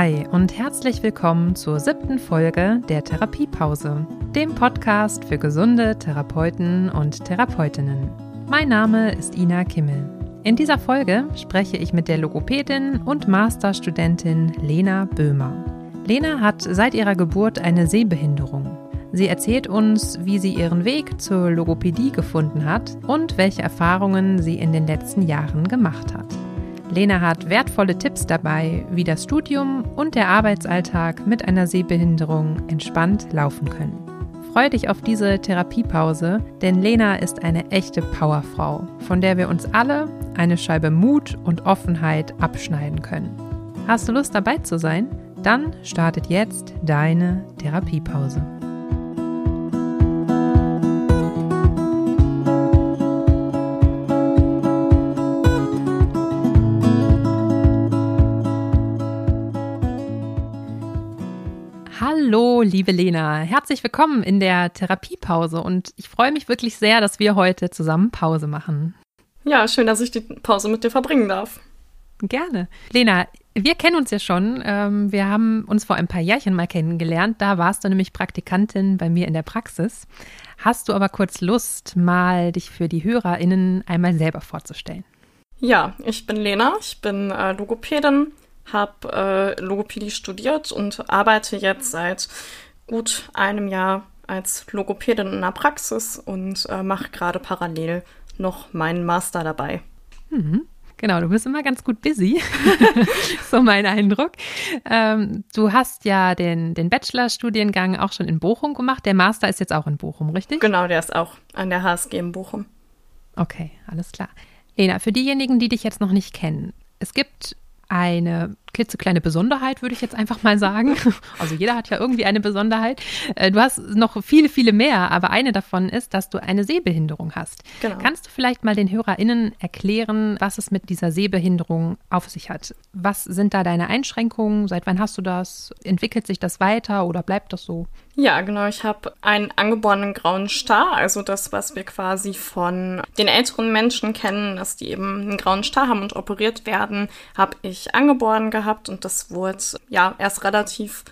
Hi und herzlich willkommen zur siebten Folge der Therapiepause, dem Podcast für gesunde Therapeuten und Therapeutinnen. Mein Name ist Ina Kimmel. In dieser Folge spreche ich mit der Logopädin und Masterstudentin Lena Böhmer. Lena hat seit ihrer Geburt eine Sehbehinderung. Sie erzählt uns, wie sie ihren Weg zur Logopädie gefunden hat und welche Erfahrungen sie in den letzten Jahren gemacht hat. Lena hat wertvolle Tipps dabei, wie das Studium und der Arbeitsalltag mit einer Sehbehinderung entspannt laufen können. Freue dich auf diese Therapiepause, denn Lena ist eine echte Powerfrau, von der wir uns alle eine Scheibe Mut und Offenheit abschneiden können. Hast du Lust dabei zu sein? Dann startet jetzt deine Therapiepause. Hallo, liebe Lena. Herzlich willkommen in der Therapiepause und ich freue mich wirklich sehr, dass wir heute zusammen Pause machen. Ja, schön, dass ich die Pause mit dir verbringen darf. Gerne. Lena, wir kennen uns ja schon. Ähm, wir haben uns vor ein paar Jährchen mal kennengelernt. Da warst du nämlich Praktikantin bei mir in der Praxis. Hast du aber kurz Lust, mal dich für die HörerInnen einmal selber vorzustellen? Ja, ich bin Lena, ich bin äh, Logopädin, habe äh, Logopädie studiert und arbeite jetzt seit gut einem Jahr als Logopädin in der Praxis und äh, mache gerade parallel noch meinen Master dabei. Mhm. Genau, du bist immer ganz gut busy, so mein Eindruck. Ähm, du hast ja den, den Bachelorstudiengang auch schon in Bochum gemacht. Der Master ist jetzt auch in Bochum, richtig? Genau, der ist auch an der HSG in Bochum. Okay, alles klar. Lena, für diejenigen, die dich jetzt noch nicht kennen, es gibt eine klitzekleine Besonderheit, würde ich jetzt einfach mal sagen. Also jeder hat ja irgendwie eine Besonderheit. Äh, du hast noch viele, viele mehr, aber eine davon ist, dass du eine Sehbehinderung hast. Genau. Kannst du vielleicht mal den HörerInnen erklären, was es mit dieser Sehbehinderung auf sich hat? Was sind da deine Einschränkungen? Seit wann hast du das? Entwickelt sich das weiter oder bleibt das so? Ja, genau. Ich habe einen angeborenen grauen Star, also das, was wir quasi von den älteren Menschen kennen, dass die eben einen grauen Star haben und operiert werden, habe ich angeboren gehabt und das wurde ja erst relativ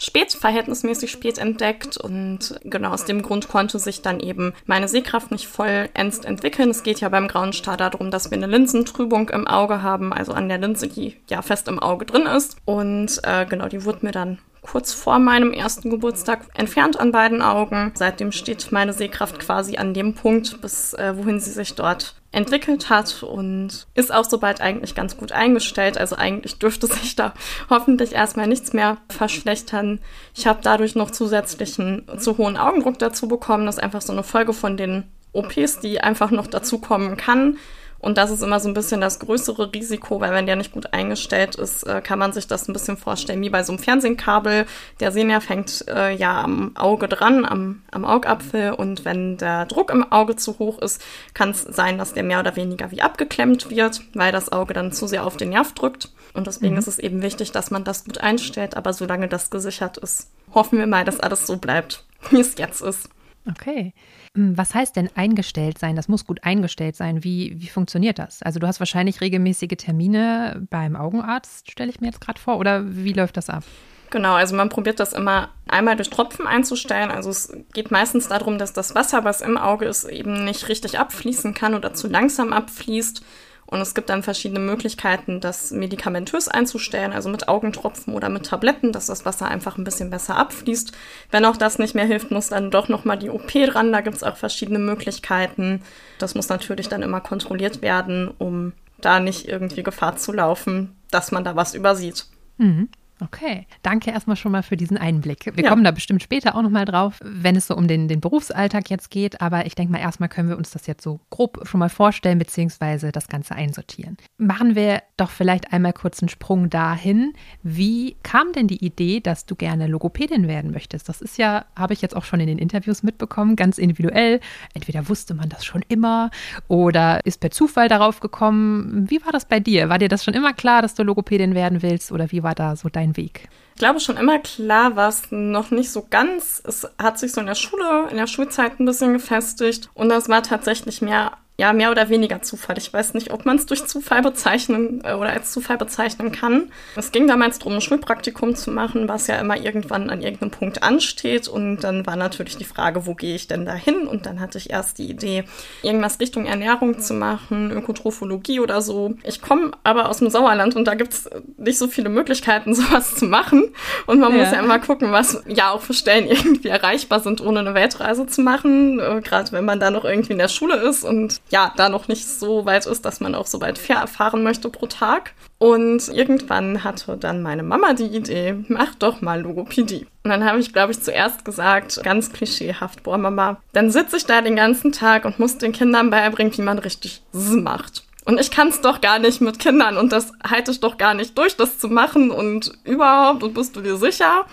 spät, verhältnismäßig spät entdeckt und genau aus dem Grund konnte sich dann eben meine Sehkraft nicht vollends entwickeln. Es geht ja beim grauen Star darum, dass wir eine Linsentrübung im Auge haben, also an der Linse, die ja fest im Auge drin ist. Und äh, genau, die wurde mir dann kurz vor meinem ersten Geburtstag entfernt an beiden Augen. Seitdem steht meine Sehkraft quasi an dem Punkt, bis äh, wohin sie sich dort entwickelt hat und ist auch soweit eigentlich ganz gut eingestellt. Also eigentlich dürfte sich da hoffentlich erstmal nichts mehr verschlechtern. Ich habe dadurch noch zusätzlichen zu hohen Augendruck dazu bekommen. Das ist einfach so eine Folge von den OPs, die einfach noch dazu kommen kann. Und das ist immer so ein bisschen das größere Risiko, weil wenn der nicht gut eingestellt ist, äh, kann man sich das ein bisschen vorstellen wie bei so einem Fernsehkabel. Der Sehnerv hängt äh, ja am Auge dran, am, am Augapfel. Und wenn der Druck im Auge zu hoch ist, kann es sein, dass der mehr oder weniger wie abgeklemmt wird, weil das Auge dann zu sehr auf den Nerv drückt. Und deswegen mhm. ist es eben wichtig, dass man das gut einstellt. Aber solange das gesichert ist, hoffen wir mal, dass alles so bleibt, wie es jetzt ist. Okay. Hm, was heißt denn eingestellt sein? Das muss gut eingestellt sein. Wie, wie funktioniert das? Also du hast wahrscheinlich regelmäßige Termine beim Augenarzt, stelle ich mir jetzt gerade vor, oder wie läuft das ab? Genau, also man probiert das immer einmal durch Tropfen einzustellen. Also es geht meistens darum, dass das Wasser, was im Auge ist, eben nicht richtig abfließen kann oder zu langsam abfließt. Und es gibt dann verschiedene Möglichkeiten, das medikamentös einzustellen, also mit Augentropfen oder mit Tabletten, dass das Wasser einfach ein bisschen besser abfließt. Wenn auch das nicht mehr hilft, muss dann doch nochmal die OP dran. Da gibt es auch verschiedene Möglichkeiten. Das muss natürlich dann immer kontrolliert werden, um da nicht irgendwie Gefahr zu laufen, dass man da was übersieht. Mhm. Okay, danke erstmal schon mal für diesen Einblick. Wir ja. kommen da bestimmt später auch nochmal drauf, wenn es so um den, den Berufsalltag jetzt geht. Aber ich denke mal, erstmal können wir uns das jetzt so grob schon mal vorstellen, beziehungsweise das Ganze einsortieren. Machen wir doch vielleicht einmal kurz einen Sprung dahin. Wie kam denn die Idee, dass du gerne Logopädin werden möchtest? Das ist ja, habe ich jetzt auch schon in den Interviews mitbekommen, ganz individuell. Entweder wusste man das schon immer oder ist per Zufall darauf gekommen. Wie war das bei dir? War dir das schon immer klar, dass du Logopädin werden willst oder wie war da so dein dein Weg? Ich glaube schon immer klar war es noch nicht so ganz. Es hat sich so in der Schule, in der Schulzeit ein bisschen gefestigt und das war tatsächlich mehr ja mehr oder weniger Zufall. Ich weiß nicht, ob man es durch Zufall bezeichnen äh, oder als Zufall bezeichnen kann. Es ging damals darum, ein Schulpraktikum zu machen, was ja immer irgendwann an irgendeinem Punkt ansteht. Und dann war natürlich die Frage, wo gehe ich denn da hin? Und dann hatte ich erst die Idee, irgendwas Richtung Ernährung zu machen, Ökotrophologie oder so. Ich komme aber aus dem Sauerland und da gibt es nicht so viele Möglichkeiten, sowas zu machen. Und man ja. muss ja immer gucken, was ja auch für Stellen irgendwie erreichbar sind, ohne eine Weltreise zu machen. Äh, Gerade wenn man da noch irgendwie in der Schule ist und ja, da noch nicht so weit ist, dass man auch so weit fahren möchte pro Tag. Und irgendwann hatte dann meine Mama die Idee, mach doch mal Logopädie. Und dann habe ich, glaube ich, zuerst gesagt, ganz klischeehaft, boah, Mama, dann sitze ich da den ganzen Tag und muss den Kindern beibringen, wie man richtig Z macht. Und ich kann es doch gar nicht mit Kindern und das halte ich doch gar nicht durch, das zu machen und überhaupt und bist du dir sicher?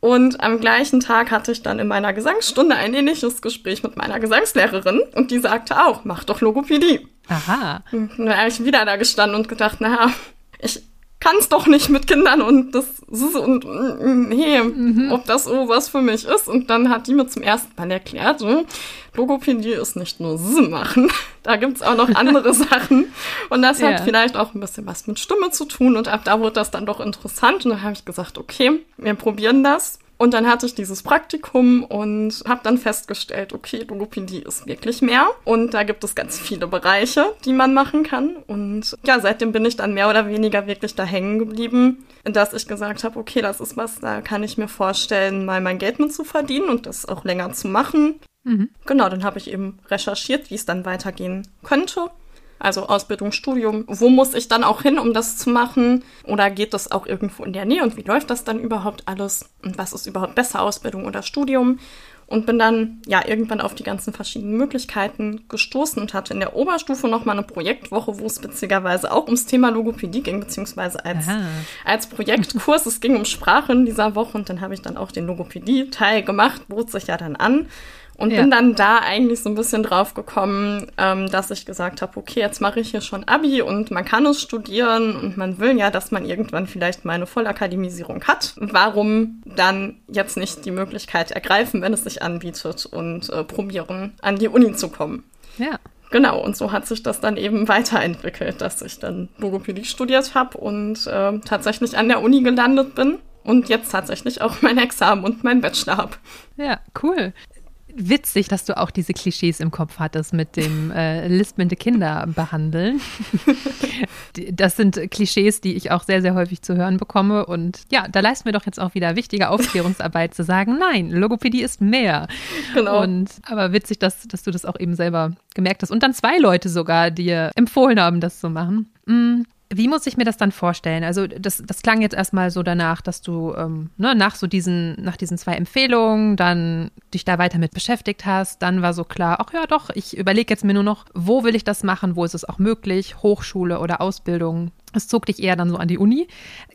Und am gleichen Tag hatte ich dann in meiner Gesangsstunde ein ähnliches Gespräch mit meiner Gesangslehrerin und die sagte auch, mach doch Logopädie. Aha. Und dann habe ich wieder da gestanden und gedacht, naja, ich kann es doch nicht mit Kindern und das und nee, mhm. ob das so was für mich ist. Und dann hat die mir zum ersten Mal erklärt, so, Logopädie ist nicht nur Sinn machen, da gibt's auch noch andere Sachen. Und das ja. hat vielleicht auch ein bisschen was mit Stimme zu tun. Und ab da wurde das dann doch interessant. Und dann habe ich gesagt, okay, wir probieren das. Und dann hatte ich dieses Praktikum und habe dann festgestellt, okay, Logopädie ist wirklich mehr. Und da gibt es ganz viele Bereiche, die man machen kann. Und ja, seitdem bin ich dann mehr oder weniger wirklich da hängen geblieben, dass ich gesagt habe, okay, das ist was, da kann ich mir vorstellen, mal mein Geld mit zu verdienen und das auch länger zu machen. Mhm. Genau, dann habe ich eben recherchiert, wie es dann weitergehen könnte also Ausbildung, Studium. Wo muss ich dann auch hin, um das zu machen? Oder geht das auch irgendwo in der Nähe? Und wie läuft das dann überhaupt alles? Und was ist überhaupt besser, Ausbildung oder Studium? Und bin dann ja irgendwann auf die ganzen verschiedenen Möglichkeiten gestoßen und hatte in der Oberstufe nochmal eine Projektwoche, wo es witzigerweise auch ums Thema Logopädie ging, beziehungsweise als, als Projektkurs. es ging um Sprache in dieser Woche und dann habe ich dann auch den Logopädie-Teil gemacht, bot sich ja dann an. Und ja. bin dann da eigentlich so ein bisschen drauf gekommen, ähm, dass ich gesagt habe, okay, jetzt mache ich hier schon Abi und man kann es studieren und man will ja, dass man irgendwann vielleicht mal eine Vollakademisierung hat. Warum dann jetzt nicht die Möglichkeit ergreifen, wenn es sich anbietet und äh, probieren, an die Uni zu kommen? Ja. Genau, und so hat sich das dann eben weiterentwickelt, dass ich dann Logopädie studiert habe und äh, tatsächlich an der Uni gelandet bin und jetzt tatsächlich auch mein Examen und mein Bachelor habe. Ja, cool witzig, dass du auch diese Klischees im Kopf hattest mit dem äh, lispelnde Kinder behandeln. das sind Klischees, die ich auch sehr, sehr häufig zu hören bekomme. Und ja, da leisten wir doch jetzt auch wieder wichtige Aufklärungsarbeit zu sagen, nein, Logopädie ist mehr. Genau. Und aber witzig, dass, dass du das auch eben selber gemerkt hast. Und dann zwei Leute sogar dir empfohlen haben, das zu machen. Mm. Wie muss ich mir das dann vorstellen? Also das, das klang jetzt erstmal so danach, dass du ähm, ne, nach so diesen, nach diesen zwei Empfehlungen dann dich da weiter mit beschäftigt hast. Dann war so klar, ach ja doch, ich überlege jetzt mir nur noch, wo will ich das machen, wo ist es auch möglich, Hochschule oder Ausbildung. Es zog dich eher dann so an die Uni.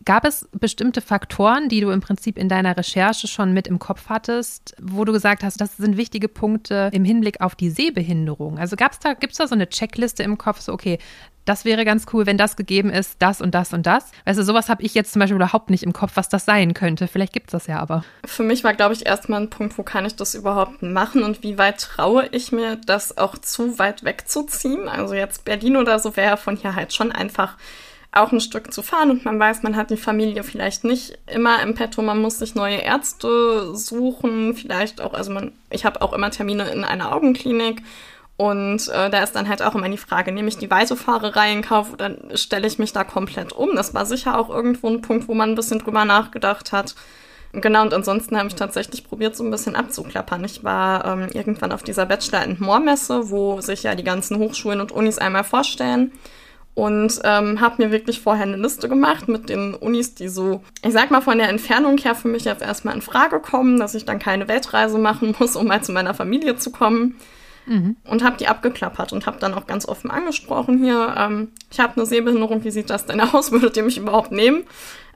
Gab es bestimmte Faktoren, die du im Prinzip in deiner Recherche schon mit im Kopf hattest, wo du gesagt hast, das sind wichtige Punkte im Hinblick auf die Sehbehinderung? Also gab's da, gibt es da so eine Checkliste im Kopf, so okay, das wäre ganz cool, wenn das gegeben ist, das und das und das. Weißt du, sowas habe ich jetzt zum Beispiel überhaupt nicht im Kopf, was das sein könnte. Vielleicht gibt es das ja aber. Für mich war, glaube ich, erstmal ein Punkt, wo kann ich das überhaupt machen und wie weit traue ich mir, das auch zu weit wegzuziehen. Also jetzt Berlin oder so wäre von hier halt schon einfach auch ein Stück zu fahren und man weiß, man hat die Familie vielleicht nicht immer im Petto, man muss sich neue Ärzte suchen, vielleicht auch, also man, ich habe auch immer Termine in einer Augenklinik und äh, da ist dann halt auch immer die Frage, nehme ich die Weitefahrerei in Kauf oder stelle ich mich da komplett um? Das war sicher auch irgendwo ein Punkt, wo man ein bisschen drüber nachgedacht hat. Genau, und ansonsten habe ich tatsächlich probiert, so ein bisschen abzuklappern. Ich war ähm, irgendwann auf dieser Bachelor and More Messe, wo sich ja die ganzen Hochschulen und Unis einmal vorstellen. Und ähm, habe mir wirklich vorher eine Liste gemacht mit den Unis, die so, ich sag mal, von der Entfernung her für mich jetzt erstmal in Frage kommen, dass ich dann keine Weltreise machen muss, um mal zu meiner Familie zu kommen. Mhm. Und habe die abgeklappert und habe dann auch ganz offen angesprochen hier, ähm, ich habe eine Sehbehinderung, wie sieht das denn aus? Würdet ihr mich überhaupt nehmen?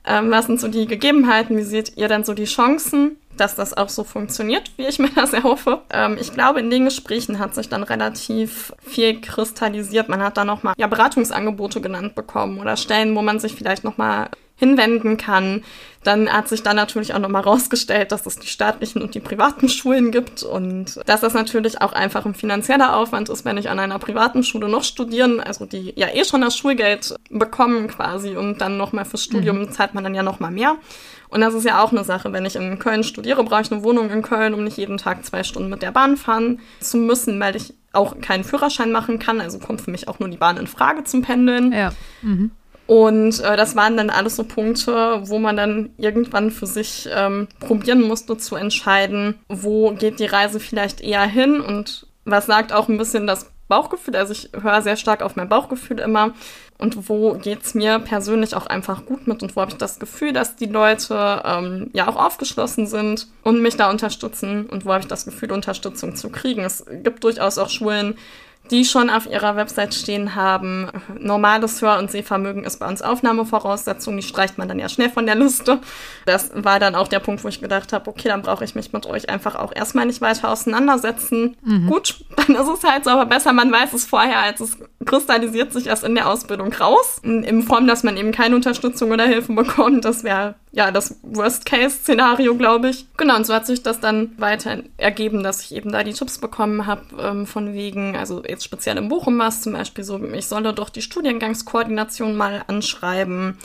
Ähm, was sind so die Gegebenheiten? Wie seht ihr denn so die Chancen, dass das auch so funktioniert, wie ich mir das erhoffe? Ähm, ich glaube, in den Gesprächen hat sich dann relativ viel kristallisiert. Man hat dann nochmal ja, Beratungsangebote genannt bekommen oder Stellen, wo man sich vielleicht nochmal hinwenden kann. Dann hat sich dann natürlich auch nochmal rausgestellt, dass es die staatlichen und die privaten Schulen gibt und dass das natürlich auch einfach ein finanzieller Aufwand ist, wenn ich an einer privaten Schule noch studieren, also die ja eh schon das Schulgeld bekommen quasi und dann nochmal fürs Studium mhm. zahlt man dann ja nochmal mehr. Und das ist ja auch eine Sache. Wenn ich in Köln studiere, brauche ich eine Wohnung in Köln, um nicht jeden Tag zwei Stunden mit der Bahn fahren zu müssen, weil ich auch keinen Führerschein machen kann. Also kommt für mich auch nur die Bahn in Frage zum Pendeln. Ja. Mhm. Und äh, das waren dann alles so Punkte, wo man dann irgendwann für sich ähm, probieren musste zu entscheiden, wo geht die Reise vielleicht eher hin und was sagt auch ein bisschen das Bauchgefühl. Also ich höre sehr stark auf mein Bauchgefühl immer. Und wo geht es mir persönlich auch einfach gut mit und wo habe ich das Gefühl, dass die Leute ähm, ja auch aufgeschlossen sind und mich da unterstützen und wo habe ich das Gefühl, Unterstützung zu kriegen. Es gibt durchaus auch Schulen, die schon auf ihrer Website stehen haben. Normales Hör- und Sehvermögen ist bei uns Aufnahmevoraussetzung, die streicht man dann ja schnell von der Liste. Das war dann auch der Punkt, wo ich gedacht habe, okay, dann brauche ich mich mit euch einfach auch erstmal nicht weiter auseinandersetzen. Mhm. Gut, dann ist es halt so, aber besser, man weiß es vorher, als es kristallisiert sich erst in der Ausbildung raus. In Form, dass man eben keine Unterstützung oder Hilfe bekommt, das wäre ja, das Worst-Case-Szenario, glaube ich. Genau, und so hat sich das dann weiter ergeben, dass ich eben da die Tipps bekommen habe, ähm, von wegen, also jetzt speziell im Bochum war es zum Beispiel so, ich solle doch die Studiengangskoordination mal anschreiben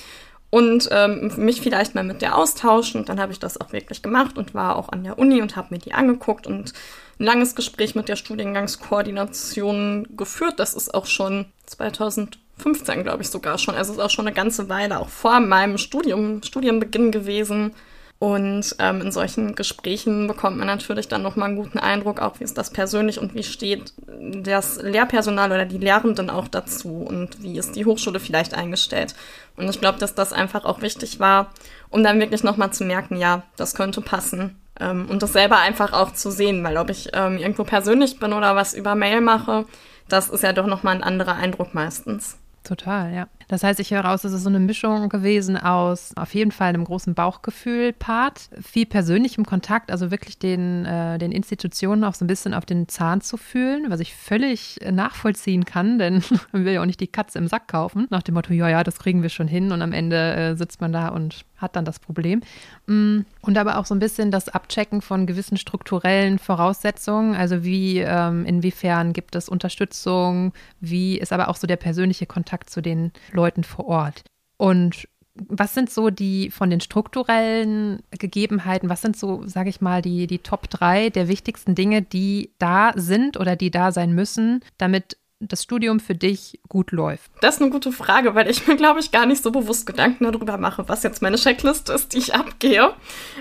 und ähm, mich vielleicht mal mit der austauschen. Und dann habe ich das auch wirklich gemacht und war auch an der Uni und habe mir die angeguckt und ein langes Gespräch mit der Studiengangskoordination geführt. Das ist auch schon 2000 15, glaube ich sogar schon. Also es ist auch schon eine ganze Weile, auch vor meinem Studium, Studienbeginn gewesen. Und ähm, in solchen Gesprächen bekommt man natürlich dann nochmal einen guten Eindruck, auch wie ist das persönlich und wie steht das Lehrpersonal oder die Lehrenden auch dazu und wie ist die Hochschule vielleicht eingestellt. Und ich glaube, dass das einfach auch wichtig war, um dann wirklich nochmal zu merken, ja, das könnte passen. Ähm, und das selber einfach auch zu sehen, weil ob ich ähm, irgendwo persönlich bin oder was über Mail mache, das ist ja doch nochmal ein anderer Eindruck meistens. Total, ja. Das heißt, ich höre raus, es ist so eine Mischung gewesen aus auf jeden Fall einem großen Bauchgefühl-Part, viel persönlichem Kontakt, also wirklich den, äh, den Institutionen auch so ein bisschen auf den Zahn zu fühlen, was ich völlig nachvollziehen kann, denn man will ja auch nicht die Katze im Sack kaufen, nach dem Motto, ja, ja, das kriegen wir schon hin und am Ende äh, sitzt man da und hat dann das Problem. Mm, und aber auch so ein bisschen das Abchecken von gewissen strukturellen Voraussetzungen, also wie, ähm, inwiefern gibt es Unterstützung, wie ist aber auch so der persönliche Kontakt zu den Leuten vor Ort. Und was sind so die von den strukturellen Gegebenheiten, was sind so, sage ich mal, die, die Top 3 der wichtigsten Dinge, die da sind oder die da sein müssen, damit das Studium für dich gut läuft? Das ist eine gute Frage, weil ich mir, glaube ich, gar nicht so bewusst Gedanken darüber mache, was jetzt meine Checkliste ist, die ich abgehe.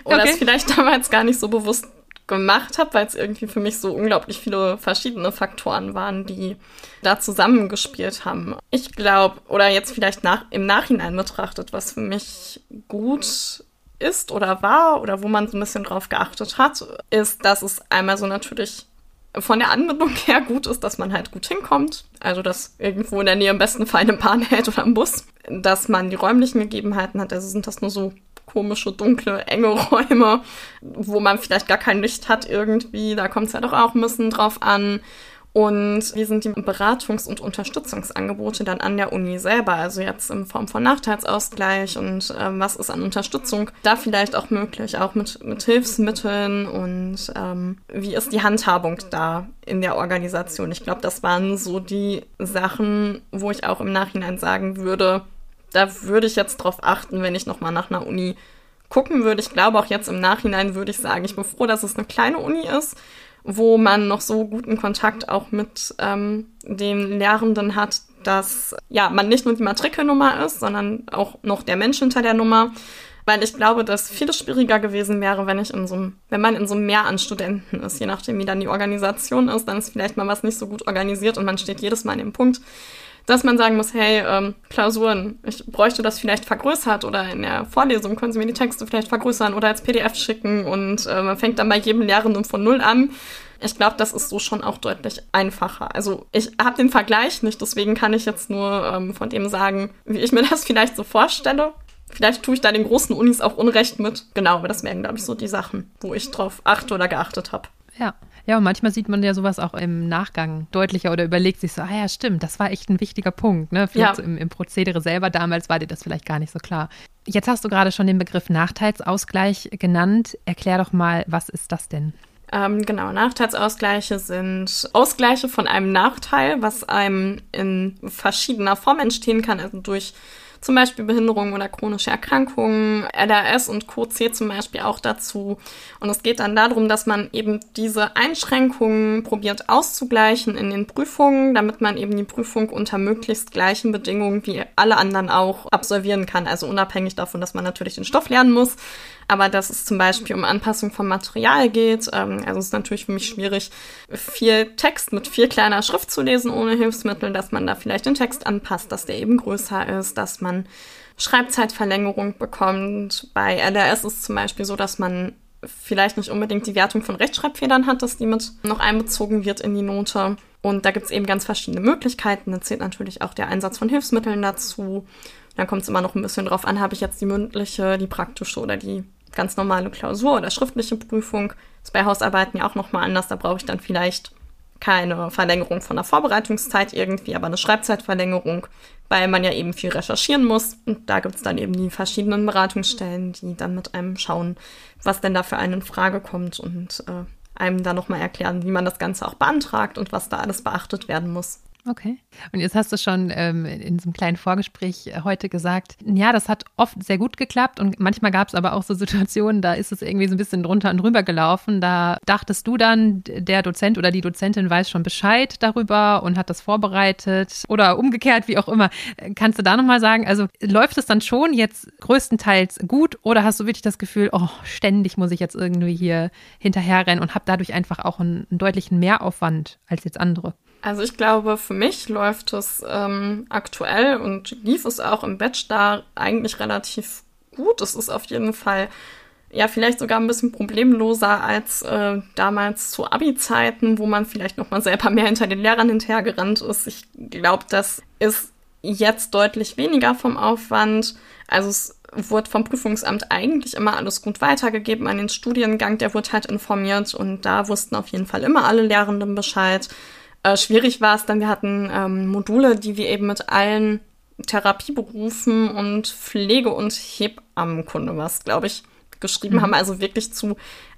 Oder okay. es vielleicht damals gar nicht so bewusst gemacht habe, weil es irgendwie für mich so unglaublich viele verschiedene Faktoren waren, die da zusammengespielt haben. Ich glaube, oder jetzt vielleicht nach, im Nachhinein betrachtet, was für mich gut ist oder war oder wo man so ein bisschen drauf geachtet hat, ist, dass es einmal so natürlich von der Anbindung her gut ist, dass man halt gut hinkommt. Also, dass irgendwo in der Nähe im besten Fall eine Bahn hält oder ein Bus. Dass man die räumlichen Gegebenheiten hat. Also sind das nur so komische, dunkle, enge Räume, wo man vielleicht gar kein Licht hat irgendwie. Da kommt es ja doch auch ein bisschen drauf an. Und wie sind die Beratungs- und Unterstützungsangebote dann an der Uni selber? Also jetzt in Form von Nachteilsausgleich und ähm, was ist an Unterstützung da vielleicht auch möglich, auch mit, mit Hilfsmitteln und ähm, wie ist die Handhabung da in der Organisation? Ich glaube, das waren so die Sachen, wo ich auch im Nachhinein sagen würde, da würde ich jetzt drauf achten, wenn ich nochmal nach einer Uni gucken würde. Ich glaube auch jetzt im Nachhinein würde ich sagen, ich bin froh, dass es eine kleine Uni ist, wo man noch so guten Kontakt auch mit ähm, den Lehrenden hat, dass ja man nicht nur die Matrikelnummer ist, sondern auch noch der Mensch hinter der Nummer. Weil ich glaube, dass vieles schwieriger gewesen wäre, wenn ich in so einem, wenn man in so einem Meer an Studenten ist, je nachdem, wie dann die Organisation ist, dann ist vielleicht mal was nicht so gut organisiert und man steht jedes Mal an dem Punkt, dass man sagen muss, hey, ähm, Klausuren, ich bräuchte das vielleicht vergrößert oder in der Vorlesung können Sie mir die Texte vielleicht vergrößern oder als PDF schicken und äh, man fängt dann bei jedem Lehrenden von Null an. Ich glaube, das ist so schon auch deutlich einfacher. Also ich habe den Vergleich nicht, deswegen kann ich jetzt nur ähm, von dem sagen, wie ich mir das vielleicht so vorstelle. Vielleicht tue ich da den großen Unis auch Unrecht mit. Genau, aber das wären, glaube ich, so die Sachen, wo ich drauf achte oder geachtet habe. Ja, Ja, und manchmal sieht man ja sowas auch im Nachgang deutlicher oder überlegt sich so, ah ja, stimmt, das war echt ein wichtiger Punkt. Ne? ja. im, im Prozedere selber damals war dir das vielleicht gar nicht so klar. Jetzt hast du gerade schon den Begriff Nachteilsausgleich genannt. Erklär doch mal, was ist das denn? Ähm, genau, Nachteilsausgleiche sind Ausgleiche von einem Nachteil, was einem in verschiedener Form entstehen kann, also durch zum Beispiel Behinderungen oder chronische Erkrankungen, LRS und Co.C. zum Beispiel auch dazu. Und es geht dann darum, dass man eben diese Einschränkungen probiert auszugleichen in den Prüfungen, damit man eben die Prüfung unter möglichst gleichen Bedingungen wie alle anderen auch absolvieren kann. Also unabhängig davon, dass man natürlich den Stoff lernen muss, aber dass es zum Beispiel um Anpassung vom Material geht. Ähm, also es ist natürlich für mich schwierig, viel Text mit viel kleiner Schrift zu lesen ohne Hilfsmittel, dass man da vielleicht den Text anpasst, dass der eben größer ist, dass man Schreibzeitverlängerung bekommt. Bei LRS ist es zum Beispiel so, dass man vielleicht nicht unbedingt die Wertung von Rechtschreibfehlern hat, dass die mit noch einbezogen wird in die Note. Und da gibt es eben ganz verschiedene Möglichkeiten. Da zählt natürlich auch der Einsatz von Hilfsmitteln dazu. Dann kommt es immer noch ein bisschen drauf an, habe ich jetzt die mündliche, die praktische oder die ganz normale Klausur oder schriftliche Prüfung. Ist bei Hausarbeiten ja auch nochmal anders. Da brauche ich dann vielleicht keine Verlängerung von der Vorbereitungszeit irgendwie, aber eine Schreibzeitverlängerung, weil man ja eben viel recherchieren muss. Und da gibt es dann eben die verschiedenen Beratungsstellen, die dann mit einem schauen, was denn da für einen in Frage kommt und äh, einem dann nochmal erklären, wie man das Ganze auch beantragt und was da alles beachtet werden muss. Okay. Und jetzt hast du schon ähm, in so einem kleinen Vorgespräch äh, heute gesagt, ja, das hat oft sehr gut geklappt und manchmal gab es aber auch so Situationen, da ist es irgendwie so ein bisschen drunter und drüber gelaufen. Da dachtest du dann, der Dozent oder die Dozentin weiß schon Bescheid darüber und hat das vorbereitet oder umgekehrt, wie auch immer. Kannst du da nochmal sagen, also läuft es dann schon jetzt größtenteils gut oder hast du wirklich das Gefühl, oh, ständig muss ich jetzt irgendwie hier hinterherrennen und habe dadurch einfach auch einen, einen deutlichen Mehraufwand als jetzt andere? Also ich glaube, für mich läuft es ähm, aktuell und lief es auch im Bachelor eigentlich relativ gut. Es ist auf jeden Fall ja vielleicht sogar ein bisschen problemloser als äh, damals zu Abi-Zeiten, wo man vielleicht noch mal selber mehr hinter den Lehrern hinterhergerannt ist. Ich glaube, das ist jetzt deutlich weniger vom Aufwand. Also es wurde vom Prüfungsamt eigentlich immer alles gut weitergegeben an den Studiengang, der wurde halt informiert und da wussten auf jeden Fall immer alle Lehrenden Bescheid. Äh, schwierig war es dann, wir hatten ähm, Module, die wir eben mit allen Therapieberufen und Pflege- und Hebammenkunde was, glaube ich, geschrieben mhm. haben. Also wirklich zu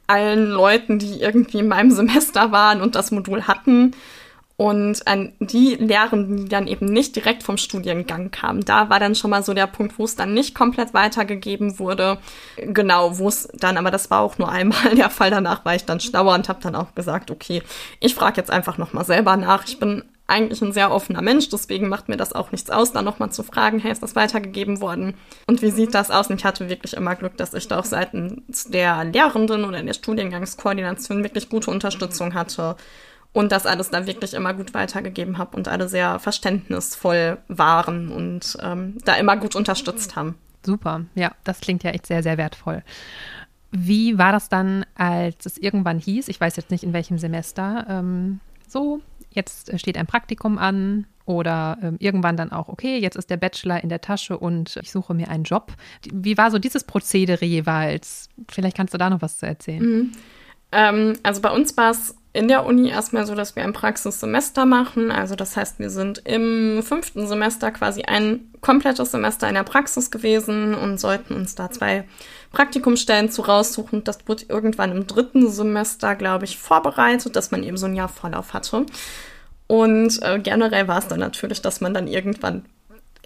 allen Leuten, die irgendwie in meinem Semester waren und das Modul hatten. Und an die Lehrenden, die dann eben nicht direkt vom Studiengang kamen, da war dann schon mal so der Punkt, wo es dann nicht komplett weitergegeben wurde. Genau, wo es dann, aber das war auch nur einmal der Fall. Danach war ich dann schlauer und habe dann auch gesagt, okay, ich frage jetzt einfach nochmal selber nach. Ich bin eigentlich ein sehr offener Mensch, deswegen macht mir das auch nichts aus, da nochmal zu fragen, hey, ist das weitergegeben worden? Und wie sieht das aus? Und ich hatte wirklich immer Glück, dass ich da auch seitens der Lehrenden oder der Studiengangskoordination wirklich gute Unterstützung hatte und das alles da wirklich immer gut weitergegeben habe und alle sehr verständnisvoll waren und ähm, da immer gut unterstützt haben. Super, ja, das klingt ja echt sehr, sehr wertvoll. Wie war das dann, als es irgendwann hieß, ich weiß jetzt nicht in welchem Semester, ähm, so, jetzt steht ein Praktikum an oder ähm, irgendwann dann auch, okay, jetzt ist der Bachelor in der Tasche und ich suche mir einen Job. Wie war so dieses Prozedere jeweils? Vielleicht kannst du da noch was zu erzählen. Mhm. Ähm, also bei uns war es in der Uni erstmal so, dass wir ein Praxissemester machen. Also das heißt, wir sind im fünften Semester quasi ein komplettes Semester in der Praxis gewesen und sollten uns da zwei Praktikumsstellen zu raussuchen. Das wurde irgendwann im dritten Semester, glaube ich, vorbereitet, dass man eben so ein Jahr Vorlauf hatte. Und äh, generell war es dann natürlich, dass man dann irgendwann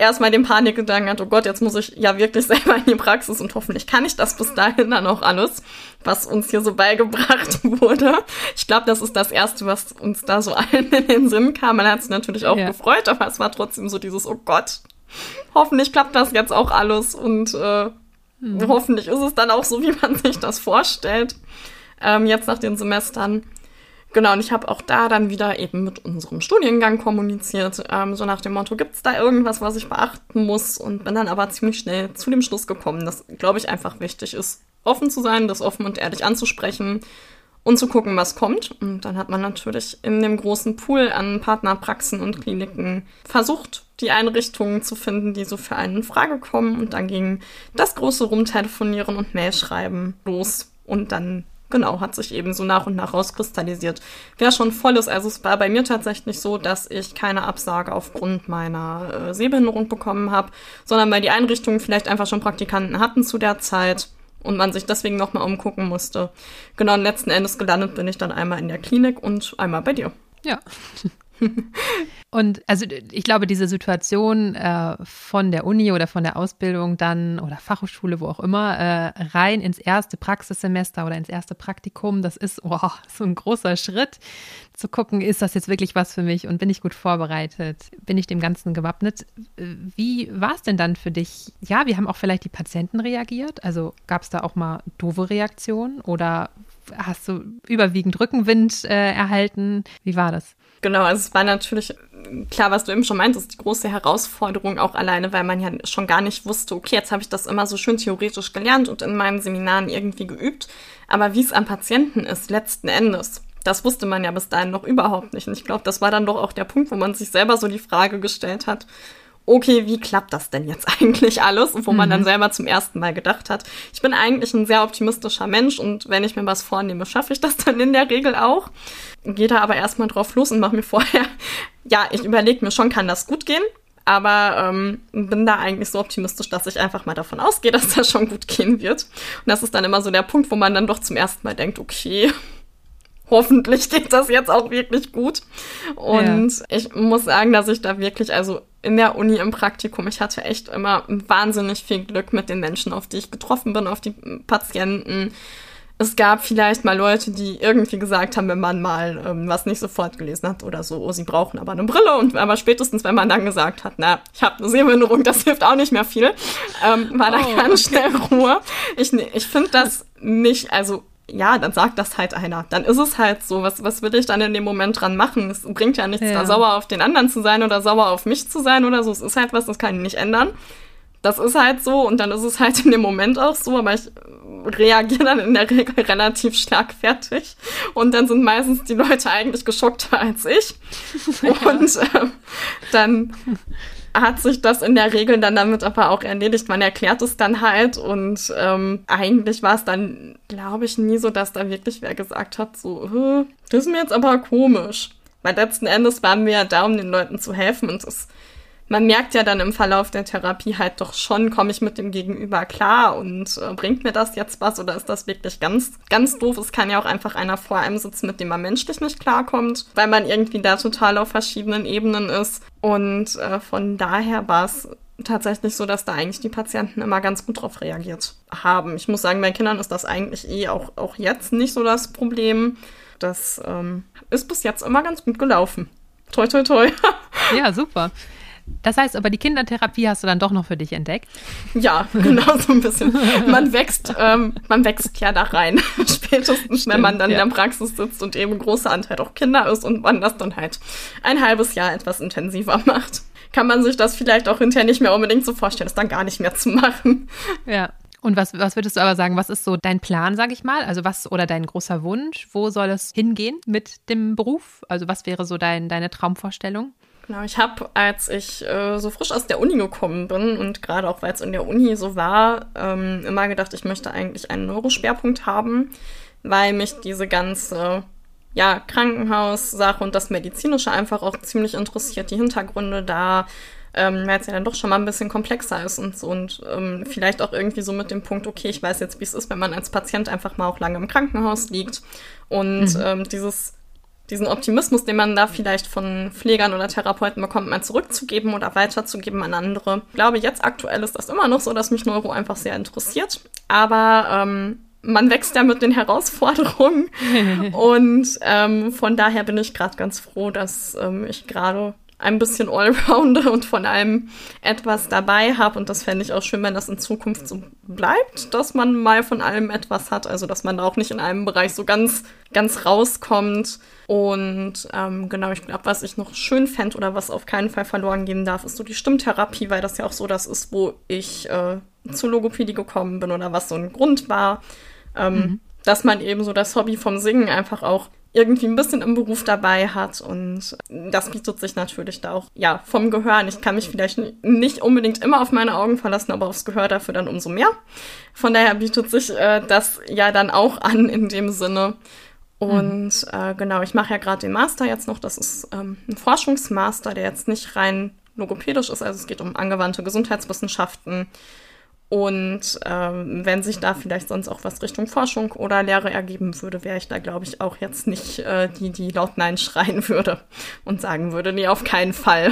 erstmal den Panikgedanken hat, oh Gott, jetzt muss ich ja wirklich selber in die Praxis und hoffentlich kann ich das bis dahin dann auch alles, was uns hier so beigebracht wurde. Ich glaube, das ist das Erste, was uns da so allen in den Sinn kam. Man hat sich natürlich auch ja. gefreut, aber es war trotzdem so dieses, oh Gott, hoffentlich klappt das jetzt auch alles und äh, hm. hoffentlich ist es dann auch so, wie man sich das vorstellt. Ähm, jetzt nach den Semestern. Genau, und ich habe auch da dann wieder eben mit unserem Studiengang kommuniziert, ähm, so nach dem Motto, gibt es da irgendwas, was ich beachten muss? Und bin dann aber ziemlich schnell zu dem Schluss gekommen, dass, glaube ich, einfach wichtig ist, offen zu sein, das offen und ehrlich anzusprechen und zu gucken, was kommt. Und dann hat man natürlich in dem großen Pool an Partnerpraxen und Kliniken versucht, die Einrichtungen zu finden, die so für einen in Frage kommen. Und dann ging das große Rumtelefonieren und Mail schreiben los. Und dann genau, hat sich eben so nach und nach rauskristallisiert. Wer schon voll ist, also es war bei mir tatsächlich so, dass ich keine Absage aufgrund meiner äh, Sehbehinderung bekommen habe, sondern weil die Einrichtungen vielleicht einfach schon Praktikanten hatten zu der Zeit und man sich deswegen nochmal umgucken musste. Genau, und letzten Endes gelandet bin ich dann einmal in der Klinik und einmal bei dir. Ja. Und also ich glaube, diese Situation äh, von der Uni oder von der Ausbildung dann oder Fachhochschule, wo auch immer, äh, rein ins erste Praxissemester oder ins erste Praktikum, das ist oh, so ein großer Schritt, zu gucken, ist das jetzt wirklich was für mich und bin ich gut vorbereitet, bin ich dem Ganzen gewappnet. Wie war es denn dann für dich? Ja, wie haben auch vielleicht die Patienten reagiert? Also gab es da auch mal doofe Reaktionen oder hast du überwiegend Rückenwind äh, erhalten? Wie war das? Genau, also es war natürlich klar, was du eben schon meintest, die große Herausforderung auch alleine, weil man ja schon gar nicht wusste, okay, jetzt habe ich das immer so schön theoretisch gelernt und in meinen Seminaren irgendwie geübt, aber wie es am Patienten ist, letzten Endes, das wusste man ja bis dahin noch überhaupt nicht. Und ich glaube, das war dann doch auch der Punkt, wo man sich selber so die Frage gestellt hat, okay, wie klappt das denn jetzt eigentlich alles? Und wo mhm. man dann mhm. selber zum ersten Mal gedacht hat, ich bin eigentlich ein sehr optimistischer Mensch und wenn ich mir was vornehme, schaffe ich das dann in der Regel auch. Gehe da aber erstmal drauf los und mache mir vorher, ja, ich überlege mir schon, kann das gut gehen? Aber ähm, bin da eigentlich so optimistisch, dass ich einfach mal davon ausgehe, dass das schon gut gehen wird. Und das ist dann immer so der Punkt, wo man dann doch zum ersten Mal denkt, okay, hoffentlich geht das jetzt auch wirklich gut. Und ja. ich muss sagen, dass ich da wirklich, also in der Uni im Praktikum, ich hatte echt immer wahnsinnig viel Glück mit den Menschen, auf die ich getroffen bin, auf die Patienten. Es gab vielleicht mal Leute, die irgendwie gesagt haben, wenn man mal ähm, was nicht sofort gelesen hat oder so, oh, sie brauchen aber eine Brille. Und aber spätestens, wenn man dann gesagt hat, na, ich habe eine Sehbehinderung, das hilft auch nicht mehr viel, ähm, war da oh, ganz okay. schnell Ruhe. Ich, ich finde das nicht, also ja, dann sagt das halt einer. Dann ist es halt so. Was, was will ich dann in dem Moment dran machen? Es bringt ja nichts, ja. da sauer auf den anderen zu sein oder sauer auf mich zu sein oder so. Es ist halt was, das kann ich nicht ändern. Das ist halt so und dann ist es halt in dem Moment auch so, aber ich reagiere dann in der Regel relativ schlagfertig und dann sind meistens die Leute eigentlich geschockter als ich. Ja. Und äh, dann hat sich das in der Regel dann damit aber auch erledigt. Man erklärt es dann halt und ähm, eigentlich war es dann, glaube ich, nie so, dass da wirklich wer gesagt hat, so, das ist mir jetzt aber komisch. Weil letzten Endes waren wir ja da, um den Leuten zu helfen und es man merkt ja dann im Verlauf der Therapie halt doch schon, komme ich mit dem Gegenüber klar und äh, bringt mir das jetzt was oder ist das wirklich ganz, ganz doof? Es kann ja auch einfach einer vor einem sitzen, mit dem man menschlich nicht klarkommt, weil man irgendwie da total auf verschiedenen Ebenen ist. Und äh, von daher war es tatsächlich so, dass da eigentlich die Patienten immer ganz gut drauf reagiert haben. Ich muss sagen, bei Kindern ist das eigentlich eh auch, auch jetzt nicht so das Problem. Das ähm, ist bis jetzt immer ganz gut gelaufen. Toi, toi, toi. ja, super. Das heißt aber, die Kindertherapie hast du dann doch noch für dich entdeckt? Ja, genau so ein bisschen. Man wächst, ähm, man wächst ja da rein. Spätestens, Stimmt, wenn man dann ja. in der Praxis sitzt und eben ein großer Anteil auch Kinder ist und man das dann halt ein halbes Jahr etwas intensiver macht. Kann man sich das vielleicht auch hinterher nicht mehr unbedingt so vorstellen, das dann gar nicht mehr zu machen. Ja. Und was, was würdest du aber sagen, was ist so dein Plan, sag ich mal? Also was oder dein großer Wunsch? Wo soll es hingehen mit dem Beruf? Also was wäre so dein, deine Traumvorstellung? Genau, ich habe, als ich äh, so frisch aus der Uni gekommen bin und gerade auch weil es in der Uni so war, ähm, immer gedacht, ich möchte eigentlich einen Neuroschwerpunkt haben, weil mich diese ganze ja, Krankenhaussache und das Medizinische einfach auch ziemlich interessiert, die Hintergründe da, ähm, weil es ja dann doch schon mal ein bisschen komplexer ist und so und ähm, vielleicht auch irgendwie so mit dem Punkt, okay, ich weiß jetzt, wie es ist, wenn man als Patient einfach mal auch lange im Krankenhaus liegt und mhm. ähm, dieses diesen Optimismus, den man da vielleicht von Pflegern oder Therapeuten bekommt, mal zurückzugeben oder weiterzugeben an andere. Ich glaube, jetzt aktuell ist das immer noch so, dass mich Neuro einfach sehr interessiert. Aber ähm, man wächst ja mit den Herausforderungen. und ähm, von daher bin ich gerade ganz froh, dass ähm, ich gerade ein bisschen Allrounder und von allem etwas dabei habe. Und das fände ich auch schön, wenn das in Zukunft so bleibt, dass man mal von allem etwas hat. Also, dass man da auch nicht in einem Bereich so ganz, ganz rauskommt. Und ähm, genau, ich glaube, was ich noch schön fände oder was auf keinen Fall verloren gehen darf, ist so die Stimmtherapie, weil das ja auch so das ist, wo ich äh, zu Logopädie gekommen bin oder was so ein Grund war. Ähm, mhm dass man eben so das Hobby vom Singen einfach auch irgendwie ein bisschen im Beruf dabei hat und das bietet sich natürlich da auch, ja, vom Gehör. Ich kann mich vielleicht nicht unbedingt immer auf meine Augen verlassen, aber aufs Gehör dafür dann umso mehr. Von daher bietet sich äh, das ja dann auch an in dem Sinne. Und mhm. äh, genau, ich mache ja gerade den Master jetzt noch. Das ist ähm, ein Forschungsmaster, der jetzt nicht rein logopädisch ist. Also es geht um angewandte Gesundheitswissenschaften und ähm, wenn sich da vielleicht sonst auch was Richtung Forschung oder Lehre ergeben würde, wäre ich da, glaube ich, auch jetzt nicht äh, die, die laut Nein schreien würde und sagen würde, nee, auf keinen Fall.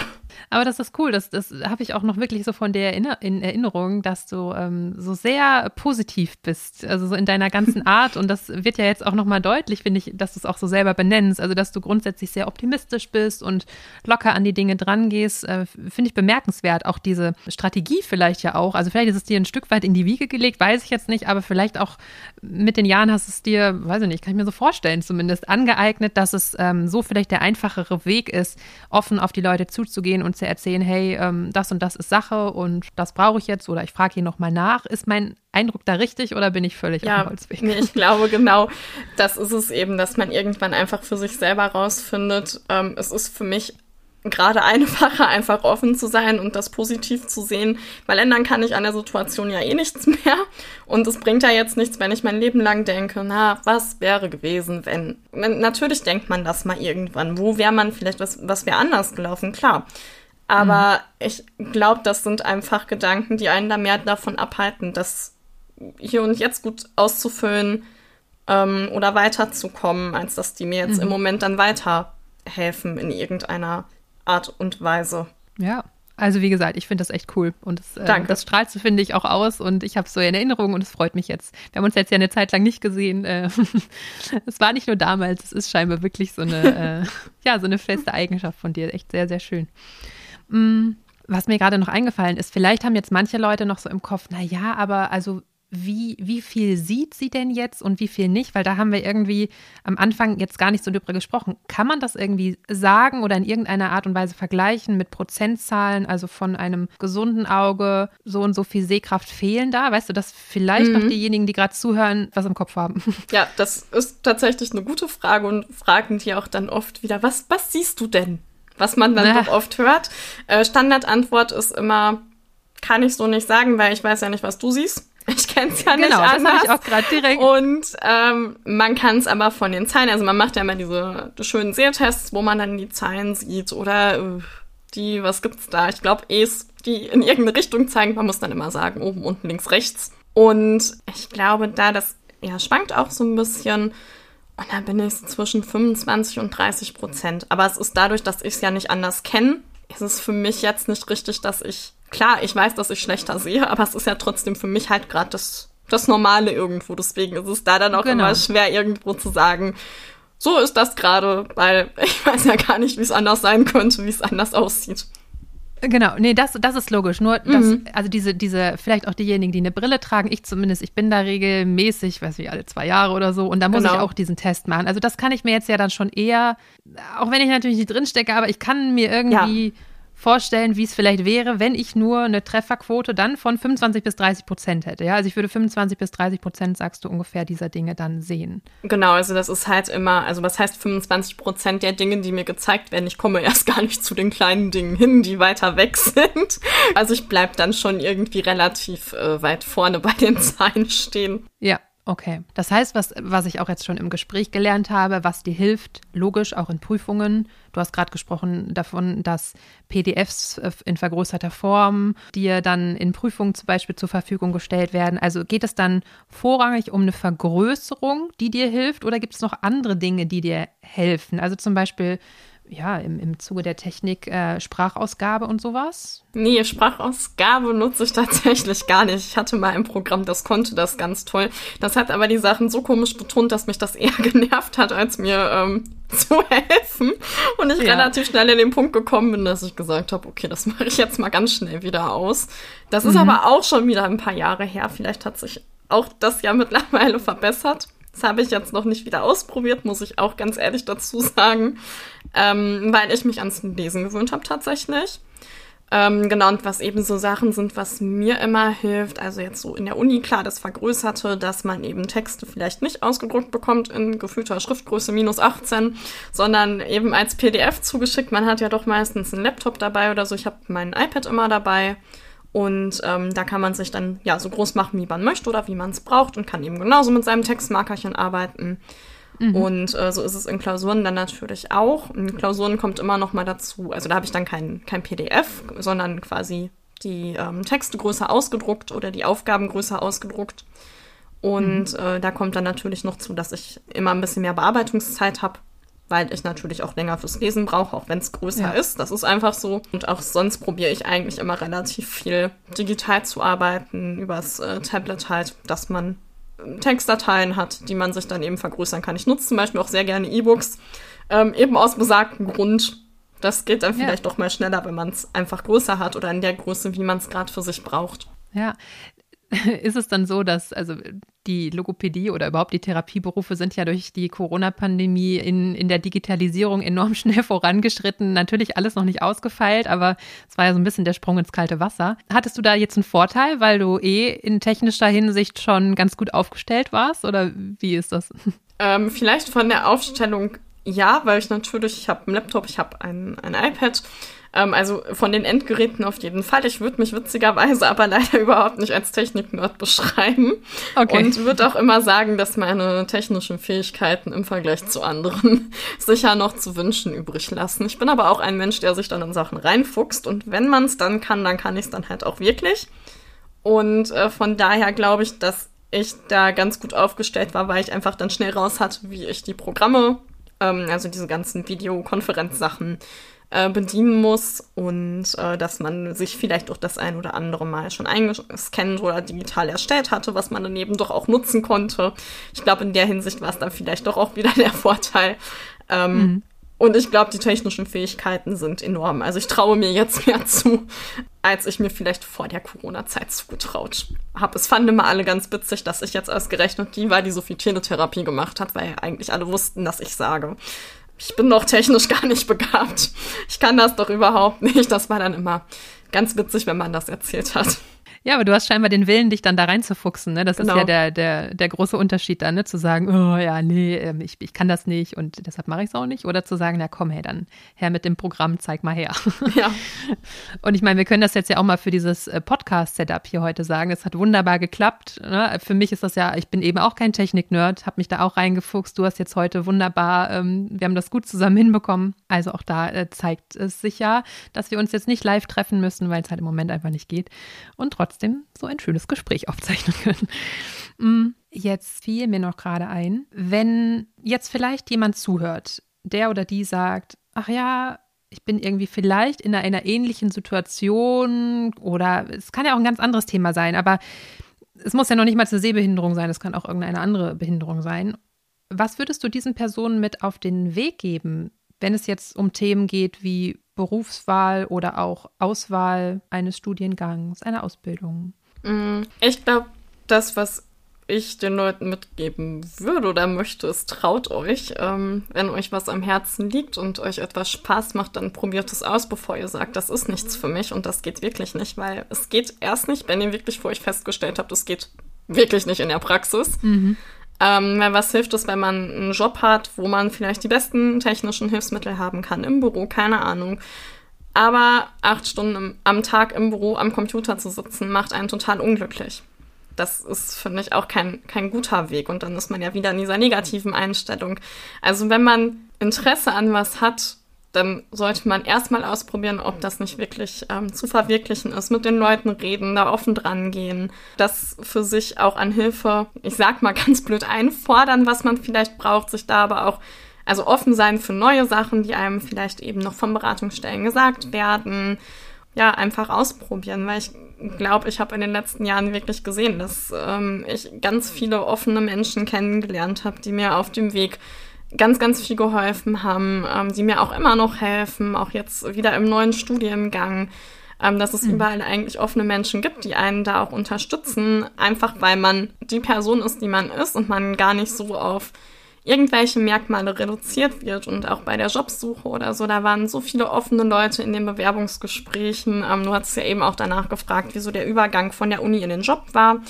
Aber das ist cool. Das, das habe ich auch noch wirklich so von der Erinner in Erinnerung, dass du ähm, so sehr positiv bist, also so in deiner ganzen Art. Und das wird ja jetzt auch nochmal deutlich, finde ich, dass du es auch so selber benennst. Also, dass du grundsätzlich sehr optimistisch bist und locker an die Dinge dran gehst, äh, finde ich bemerkenswert. Auch diese Strategie vielleicht ja auch. Also, vielleicht ist es dir ein Stück weit in die Wiege gelegt, weiß ich jetzt nicht, aber vielleicht auch mit den Jahren hast es dir, weiß ich nicht, kann ich mir so vorstellen, zumindest angeeignet, dass es ähm, so vielleicht der einfachere Weg ist, offen auf die Leute zuzugehen und zu erzählen, hey, ähm, das und das ist Sache und das brauche ich jetzt oder ich frage hier nochmal nach. Ist mein Eindruck da richtig oder bin ich völlig ja, dem Holzweg? Nee, ich glaube genau, das ist es eben, dass man irgendwann einfach für sich selber rausfindet. Ähm, es ist für mich gerade einfacher, einfach offen zu sein und das positiv zu sehen, weil ändern kann ich an der Situation ja eh nichts mehr. Und es bringt ja jetzt nichts, wenn ich mein Leben lang denke, na, was wäre gewesen, wenn. Natürlich denkt man das mal irgendwann. Wo wäre man vielleicht, was, was wäre anders gelaufen? Klar. Aber mhm. ich glaube, das sind einfach Gedanken, die einen da mehr davon abhalten, das hier und jetzt gut auszufüllen ähm, oder weiterzukommen, als dass die mir jetzt mhm. im Moment dann weiterhelfen in irgendeiner Art und Weise. Ja, also wie gesagt, ich finde das echt cool und das, äh, das strahlst du, finde ich, auch aus und ich habe es so in Erinnerung und es freut mich jetzt. Wir haben uns jetzt ja eine Zeit lang nicht gesehen. Äh, es war nicht nur damals, es ist scheinbar wirklich so eine, äh, ja, so eine feste Eigenschaft von dir. Echt sehr, sehr schön. Mm, was mir gerade noch eingefallen ist, vielleicht haben jetzt manche Leute noch so im Kopf, na ja, aber also wie, wie viel sieht sie denn jetzt und wie viel nicht? Weil da haben wir irgendwie am Anfang jetzt gar nicht so drüber gesprochen. Kann man das irgendwie sagen oder in irgendeiner Art und Weise vergleichen mit Prozentzahlen, also von einem gesunden Auge so und so viel Sehkraft fehlen da? Weißt du, dass vielleicht mhm. noch diejenigen, die gerade zuhören, was im Kopf haben? Ja, das ist tatsächlich eine gute Frage und fragen die auch dann oft wieder, was, was siehst du denn? Was man dann doch oft hört. Äh, Standardantwort ist immer, kann ich so nicht sagen, weil ich weiß ja nicht, was du siehst. Ich kenne es ja nicht genau, anders. das ich auch gerade direkt. Und ähm, man kann es aber von den Zahlen, also man macht ja immer diese schönen Sehtests, wo man dann die Zahlen sieht oder äh, die, was gibt's da? Ich glaube, E's, die in irgendeine Richtung zeigen. Man muss dann immer sagen, oben, unten, links, rechts. Und ich glaube, da das ja schwankt auch so ein bisschen. Und da bin ich zwischen 25 und 30 Prozent. Aber es ist dadurch, dass ich es ja nicht anders kenne, ist es für mich jetzt nicht richtig, dass ich klar, ich weiß, dass ich schlechter sehe, aber es ist ja trotzdem für mich halt gerade das, das Normale irgendwo. Deswegen ist es da dann auch genau. immer schwer, irgendwo zu sagen, so ist das gerade, weil ich weiß ja gar nicht, wie es anders sein könnte, wie es anders aussieht. Genau, nee, das, das ist logisch. Nur, dass, mhm. also diese, diese, vielleicht auch diejenigen, die eine Brille tragen, ich zumindest, ich bin da regelmäßig, weiß ich, alle zwei Jahre oder so, und da muss genau. ich auch diesen Test machen. Also das kann ich mir jetzt ja dann schon eher, auch wenn ich natürlich nicht drinstecke, aber ich kann mir irgendwie ja vorstellen, wie es vielleicht wäre, wenn ich nur eine Trefferquote dann von 25 bis 30 Prozent hätte. Ja, also ich würde 25 bis 30 Prozent, sagst du, ungefähr dieser Dinge dann sehen. Genau, also das ist halt immer, also was heißt 25 Prozent der Dinge, die mir gezeigt werden? Ich komme erst gar nicht zu den kleinen Dingen hin, die weiter weg sind. Also ich bleibe dann schon irgendwie relativ äh, weit vorne bei den Zahlen stehen. Ja, Okay, das heißt, was, was ich auch jetzt schon im Gespräch gelernt habe, was dir hilft, logisch auch in Prüfungen. Du hast gerade gesprochen davon, dass PDFs äh, in vergrößerter Form dir dann in Prüfungen zum Beispiel zur Verfügung gestellt werden. Also geht es dann vorrangig um eine Vergrößerung, die dir hilft, oder gibt es noch andere Dinge, die dir helfen? Also zum Beispiel ja, im, im Zuge der Technik äh, Sprachausgabe und sowas? Nee, Sprachausgabe nutze ich tatsächlich gar nicht. Ich hatte mal ein Programm, das konnte das ganz toll. Das hat aber die Sachen so komisch betont, dass mich das eher genervt hat, als mir ähm, zu helfen. Und ich ja. relativ schnell in den Punkt gekommen bin, dass ich gesagt habe, okay, das mache ich jetzt mal ganz schnell wieder aus. Das mhm. ist aber auch schon wieder ein paar Jahre her. Vielleicht hat sich auch das ja mittlerweile verbessert. Das habe ich jetzt noch nicht wieder ausprobiert, muss ich auch ganz ehrlich dazu sagen, ähm, weil ich mich ans Lesen gewöhnt habe tatsächlich. Ähm, genau, und was eben so Sachen sind, was mir immer hilft, also jetzt so in der Uni, klar, das Vergrößerte, dass man eben Texte vielleicht nicht ausgedruckt bekommt in gefühlter Schriftgröße minus 18, sondern eben als PDF zugeschickt. Man hat ja doch meistens einen Laptop dabei oder so. Ich habe mein iPad immer dabei. Und ähm, da kann man sich dann ja so groß machen, wie man möchte oder wie man es braucht und kann eben genauso mit seinem Textmarkerchen arbeiten. Mhm. Und äh, so ist es in Klausuren dann natürlich auch. In Klausuren kommt immer noch mal dazu, also da habe ich dann kein, kein PDF, sondern quasi die ähm, Texte größer ausgedruckt oder die Aufgaben größer ausgedruckt. Und mhm. äh, da kommt dann natürlich noch zu, dass ich immer ein bisschen mehr Bearbeitungszeit habe, weil ich natürlich auch länger fürs Lesen brauche, auch wenn es größer ja. ist. Das ist einfach so. Und auch sonst probiere ich eigentlich immer relativ viel digital zu arbeiten, übers äh, Tablet halt, dass man Textdateien hat, die man sich dann eben vergrößern kann. Ich nutze zum Beispiel auch sehr gerne E-Books, ähm, eben aus besagtem Grund. Das geht dann vielleicht ja. doch mal schneller, wenn man es einfach größer hat oder in der Größe, wie man es gerade für sich braucht. Ja, ist es dann so, dass also die Logopädie oder überhaupt die Therapieberufe sind ja durch die Corona-Pandemie in, in der Digitalisierung enorm schnell vorangeschritten. Natürlich alles noch nicht ausgefeilt, aber es war ja so ein bisschen der Sprung ins kalte Wasser. Hattest du da jetzt einen Vorteil, weil du eh in technischer Hinsicht schon ganz gut aufgestellt warst oder wie ist das? Ähm, vielleicht von der Aufstellung ja, weil ich natürlich, ich habe einen Laptop, ich habe ein, ein iPad ähm, also von den Endgeräten auf jeden Fall. Ich würde mich witzigerweise aber leider überhaupt nicht als Technik-Nerd beschreiben. Okay. Und würde auch immer sagen, dass meine technischen Fähigkeiten im Vergleich zu anderen sicher noch zu wünschen übrig lassen. Ich bin aber auch ein Mensch, der sich dann in Sachen reinfuchst. Und wenn man es dann kann, dann kann ich es dann halt auch wirklich. Und äh, von daher glaube ich, dass ich da ganz gut aufgestellt war, weil ich einfach dann schnell raus hatte, wie ich die Programme, ähm, also diese ganzen Videokonferenzsachen, äh, bedienen muss und äh, dass man sich vielleicht auch das ein oder andere Mal schon eingescannt oder digital erstellt hatte, was man daneben doch auch nutzen konnte. Ich glaube, in der Hinsicht war es dann vielleicht doch auch wieder der Vorteil. Ähm, mhm. Und ich glaube, die technischen Fähigkeiten sind enorm. Also ich traue mir jetzt mehr zu, als ich mir vielleicht vor der Corona-Zeit zugetraut habe. Es fanden immer alle ganz witzig, dass ich jetzt ausgerechnet die war, die so viel Teletherapie gemacht hat, weil eigentlich alle wussten, dass ich sage ich bin doch technisch gar nicht begabt. Ich kann das doch überhaupt nicht. Das war dann immer ganz witzig, wenn man das erzählt hat. Ja, aber du hast scheinbar den Willen, dich dann da reinzufuchsen. Ne? Das genau. ist ja der, der, der große Unterschied dann, ne? zu sagen, oh ja, nee, ähm, ich, ich kann das nicht und deshalb mache ich es auch nicht. Oder zu sagen, na komm, hey, dann her mit dem Programm, zeig mal her. Ja. Und ich meine, wir können das jetzt ja auch mal für dieses äh, Podcast-Setup hier heute sagen. Es hat wunderbar geklappt. Ne? Für mich ist das ja, ich bin eben auch kein Technik-Nerd, habe mich da auch reingefuchst. Du hast jetzt heute wunderbar, ähm, wir haben das gut zusammen hinbekommen. Also auch da äh, zeigt es sich ja, dass wir uns jetzt nicht live treffen müssen, weil es halt im Moment einfach nicht geht. Und trotzdem trotzdem so ein schönes Gespräch aufzeichnen können. Mm, jetzt fiel mir noch gerade ein, wenn jetzt vielleicht jemand zuhört, der oder die sagt, ach ja, ich bin irgendwie vielleicht in einer, einer ähnlichen Situation oder es kann ja auch ein ganz anderes Thema sein, aber es muss ja noch nicht mal eine Sehbehinderung sein, es kann auch irgendeine andere Behinderung sein. Was würdest du diesen Personen mit auf den Weg geben, wenn es jetzt um Themen geht wie Berufswahl oder auch Auswahl eines Studiengangs, einer Ausbildung? Mm, ich glaube, das, was ich den Leuten mitgeben würde oder möchte, ist, traut euch. Ähm, wenn euch was am Herzen liegt und euch etwas Spaß macht, dann probiert es aus, bevor ihr sagt, das ist nichts für mich und das geht wirklich nicht, weil es geht erst nicht, wenn ihr wirklich vor euch festgestellt habt, es geht wirklich nicht in der Praxis. Mhm. Ähm, weil was hilft es, wenn man einen Job hat, wo man vielleicht die besten technischen Hilfsmittel haben kann im Büro, keine Ahnung. Aber acht Stunden am Tag im Büro am Computer zu sitzen, macht einen total unglücklich. Das ist, finde ich, auch kein, kein guter Weg. Und dann ist man ja wieder in dieser negativen Einstellung. Also wenn man Interesse an was hat, dann sollte man erstmal ausprobieren, ob das nicht wirklich ähm, zu verwirklichen ist, mit den Leuten reden, da offen dran gehen, das für sich auch an Hilfe, ich sag mal ganz blöd einfordern, was man vielleicht braucht, sich da aber auch also offen sein für neue Sachen, die einem vielleicht eben noch von Beratungsstellen gesagt werden. Ja, einfach ausprobieren, weil ich glaube, ich habe in den letzten Jahren wirklich gesehen, dass ähm, ich ganz viele offene Menschen kennengelernt habe, die mir auf dem Weg ganz, ganz viel geholfen haben, ähm, die mir auch immer noch helfen, auch jetzt wieder im neuen Studiengang, ähm, dass es mhm. überall eigentlich offene Menschen gibt, die einen da auch unterstützen, einfach weil man die Person ist, die man ist und man gar nicht so auf irgendwelche Merkmale reduziert wird und auch bei der Jobsuche oder so, da waren so viele offene Leute in den Bewerbungsgesprächen. Ähm, du hast ja eben auch danach gefragt, wieso der Übergang von der Uni in den Job war.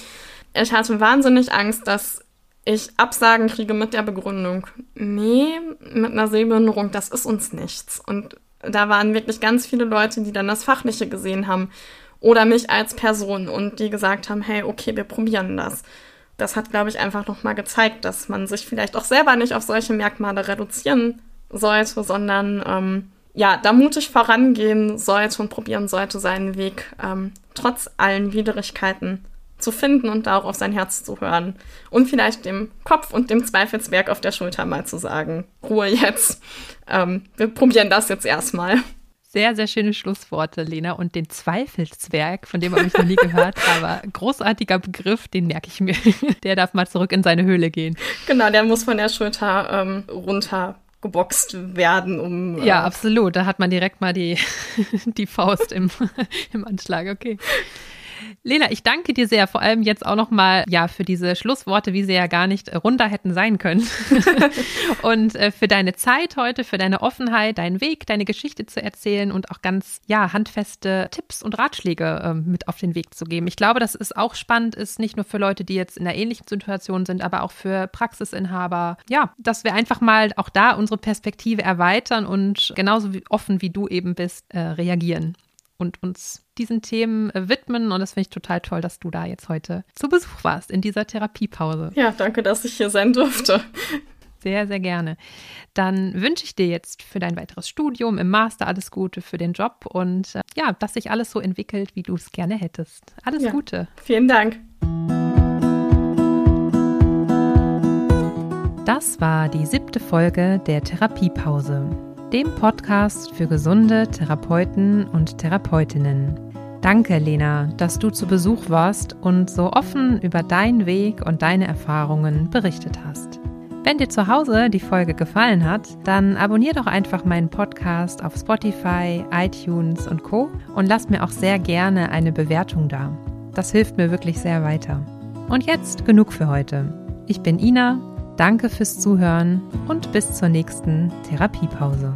Ich hatte wahnsinnig Angst, dass ich Absagen kriege mit der Begründung, nee, mit einer Sehbehinderung, das ist uns nichts. Und da waren wirklich ganz viele Leute, die dann das Fachliche gesehen haben oder mich als Person und die gesagt haben, hey, okay, wir probieren das. Das hat, glaube ich, einfach nochmal gezeigt, dass man sich vielleicht auch selber nicht auf solche Merkmale reduzieren sollte, sondern ähm, ja, da mutig vorangehen sollte und probieren sollte, seinen Weg ähm, trotz allen Widrigkeiten zu finden und da auch auf sein Herz zu hören. Und vielleicht dem Kopf und dem Zweifelsberg auf der Schulter mal zu sagen, Ruhe jetzt, ähm, wir probieren das jetzt erstmal. Sehr, sehr schöne Schlussworte, Lena. Und den Zweifelswerk, von dem habe ich noch nie gehört, aber großartiger Begriff, den merke ich mir. Der darf mal zurück in seine Höhle gehen. Genau, der muss von der Schulter ähm, runter geboxt werden, um. Ja, äh, absolut. Da hat man direkt mal die, die Faust im, im Anschlag. Okay. Lena, ich danke dir sehr, vor allem jetzt auch nochmal, ja, für diese Schlussworte, wie sie ja gar nicht runder hätten sein können. und äh, für deine Zeit heute, für deine Offenheit, deinen Weg, deine Geschichte zu erzählen und auch ganz, ja, handfeste Tipps und Ratschläge äh, mit auf den Weg zu geben. Ich glaube, dass es auch spannend ist, nicht nur für Leute, die jetzt in einer ähnlichen Situation sind, aber auch für Praxisinhaber. Ja, dass wir einfach mal auch da unsere Perspektive erweitern und genauso wie offen wie du eben bist, äh, reagieren und uns diesen Themen äh, widmen. Und das finde ich total toll, dass du da jetzt heute zu Besuch warst in dieser Therapiepause. Ja, danke, dass ich hier sein durfte. Sehr, sehr gerne. Dann wünsche ich dir jetzt für dein weiteres Studium im Master alles Gute für den Job und äh, ja, dass sich alles so entwickelt, wie du es gerne hättest. Alles ja, Gute. Vielen Dank. Das war die siebte Folge der Therapiepause dem Podcast für gesunde Therapeuten und Therapeutinnen. Danke, Lena, dass du zu Besuch warst und so offen über deinen Weg und deine Erfahrungen berichtet hast. Wenn dir zu Hause die Folge gefallen hat, dann abonnier doch einfach meinen Podcast auf Spotify, iTunes und Co. und lass mir auch sehr gerne eine Bewertung da. Das hilft mir wirklich sehr weiter. Und jetzt genug für heute. Ich bin Ina Danke fürs Zuhören und bis zur nächsten Therapiepause.